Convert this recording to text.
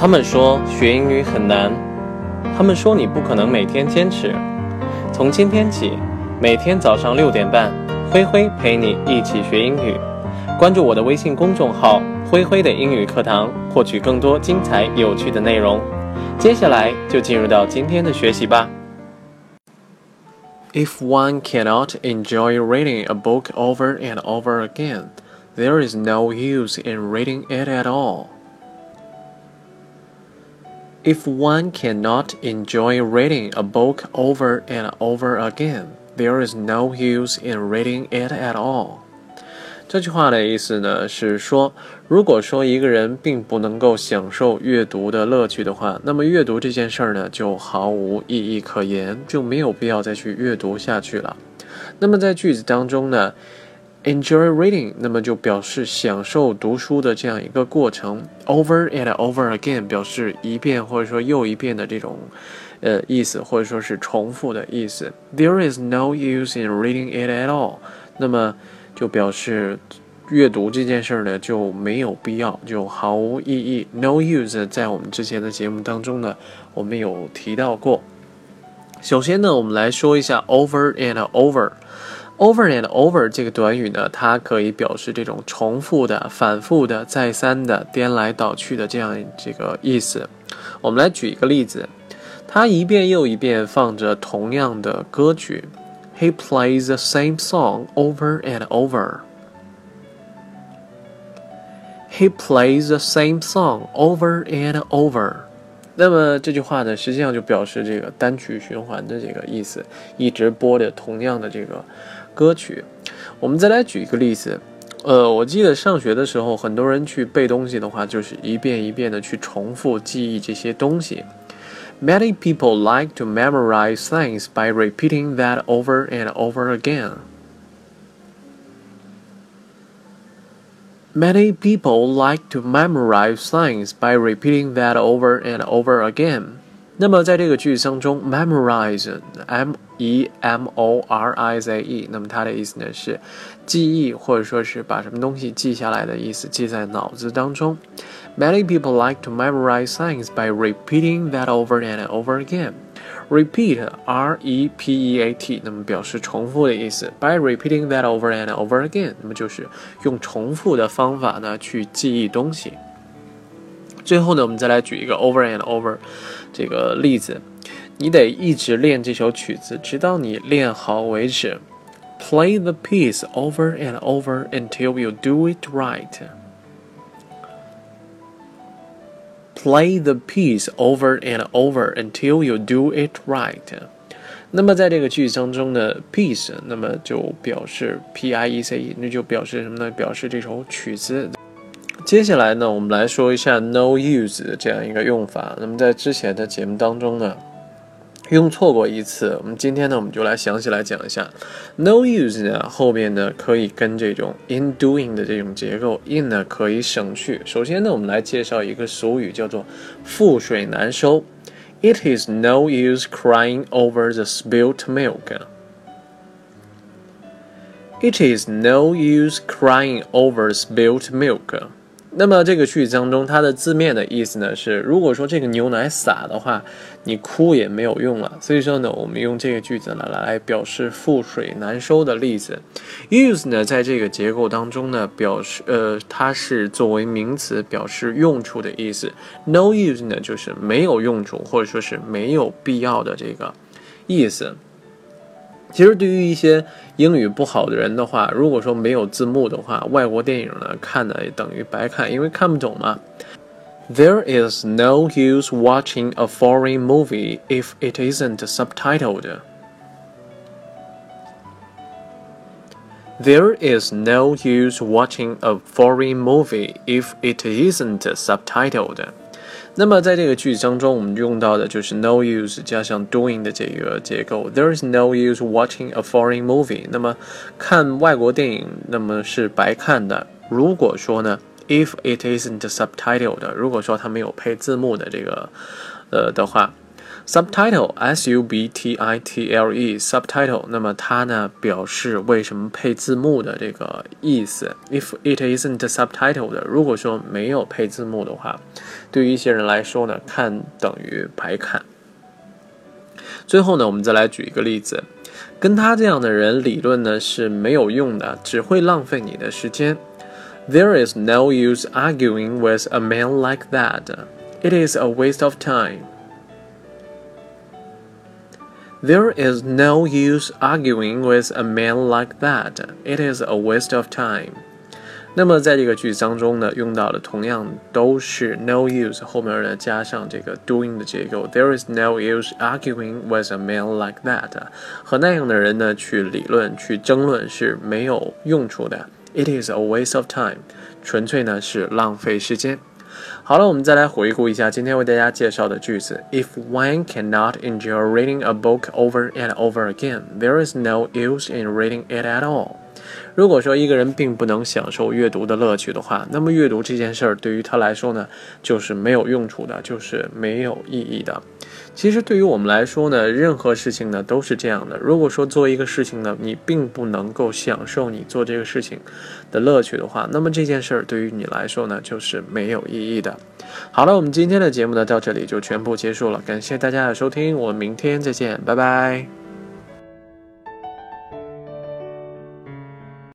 他们说学英语很难，他们说你不可能每天坚持。从今天起，每天早上六点半，灰灰陪你一起学英语。关注我的微信公众号“灰灰的英语课堂”，获取更多精彩有趣的内容。接下来就进入到今天的学习吧。If one cannot enjoy reading a book over and over again, there is no use in reading it at all. If one cannot enjoy reading a book over and over again, there is no use in reading it at all. 这句话的意思呢是说，如果说一个人并不能够享受阅读的乐趣的话，那么阅读这件事儿呢就毫无意义可言，就没有必要再去阅读下去了。那么在句子当中呢？Enjoy reading，那么就表示享受读书的这样一个过程。Over and over again，表示一遍或者说又一遍的这种，呃意思，或者说是重复的意思。There is no use in reading it at all，那么就表示阅读这件事儿呢就没有必要，就毫无意义。No use，在我们之前的节目当中呢，我们有提到过。首先呢，我们来说一下 over and over。Over and over 这个短语呢，它可以表示这种重复的、反复的、再三的、颠来倒去的这样这个意思。我们来举一个例子，他一遍又一遍放着同样的歌曲。He plays the same song over and over. He plays the same song over and over. 那么这句话呢，实际上就表示这个单曲循环的这个意思，一直播着同样的这个歌曲。我们再来举一个例子，呃，我记得上学的时候，很多人去背东西的话，就是一遍一遍的去重复记忆这些东西。Many people like to memorize things by repeating that over and over again. Many people like to memorize things by repeating that over and over again. 那么在这个句子当中，memorize，m e m o r i z e，那么它的意思呢是记忆或者说是把什么东西记下来的意思，记在脑子当中。Many people like to memorize things by repeating that over and over again. Repeat, R-E-P-E-A-T，那么表示重复的意思。By repeating that over and over again，那么就是用重复的方法呢去记忆东西。 最后呢，我们再来举一个 over and over 这个例子，你得一直练这首曲子，直到你练好为止。Play the piece over and over until you do it right. Play the piece over and over until you do it right。那么在这个句子当中呢，piece 那么就表示 p i e c e，那就表示什么呢？表示这首曲子。 接下来呢，我们来说一下 no use 的这样一个用法。那么在之前的节目当中呢。用错过一次，我们今天呢，我们就来详细来讲一下，no use 呢后面呢可以跟这种 in doing 的这种结构，in 呢可以省去。首先呢，我们来介绍一个俗语，叫做覆水难收。It is no use crying over the spilt milk. It is no use crying over spilt milk. 那么这个句子当中，它的字面的意思呢是，如果说这个牛奶洒的话，你哭也没有用了。所以说呢，我们用这个句子呢来表示覆水难收的例子。use 呢，在这个结构当中呢，表示呃，它是作为名词表示用处的意思。No use 呢，就是没有用处或者说是没有必要的这个意思。其实对于一些英语不好的人的话，如果说没有字幕的话，外国电影呢看的等于白看，因为看不懂嘛。There is no use watching a foreign movie if it isn't subtitled. There is no use watching a foreign movie if it isn't subtitled. 那么在这个句子当中，我们用到的就是 no use 加上 doing 的这个结构。There is no use watching a foreign movie。那么看外国电影，那么是白看的。如果说呢，if it isn't subtitled，如果说它没有配字幕的这个，呃的话 Subtitle s u b t i t l e subtitle，那么它呢表示为什么配字幕的这个意思。If it isn't subtitled，，如果说没有配字幕的话，对于一些人来说呢，看等于白看。最后呢，我们再来举一个例子，跟他这样的人理论呢是没有用的，只会浪费你的时间。There is no use arguing with a man like that. It is a waste of time. There is no use arguing with a man like that. It is a waste of time. 那么在这个句子当中呢，用到的同样都是 no use 后面呢加上这个 doing 的结构。There is no use arguing with a man like that. 和那样的人呢去理论、去争论是没有用处的。It is a waste of time. 纯粹呢是浪费时间。 好了，我们再来回顾一下今天为大家介绍的句子。If one cannot enjoy reading a book over and over again, there is no use in reading it at all. 如果说一个人并不能享受阅读的乐趣的话，那么阅读这件事儿对于他来说呢，就是没有用处的，就是没有意义的。其实对于我们来说呢，任何事情呢都是这样的。如果说做一个事情呢，你并不能够享受你做这个事情的乐趣的话，那么这件事儿对于你来说呢，就是没有意义的。好了，我们今天的节目呢到这里就全部结束了，感谢大家的收听，我们明天再见，拜拜。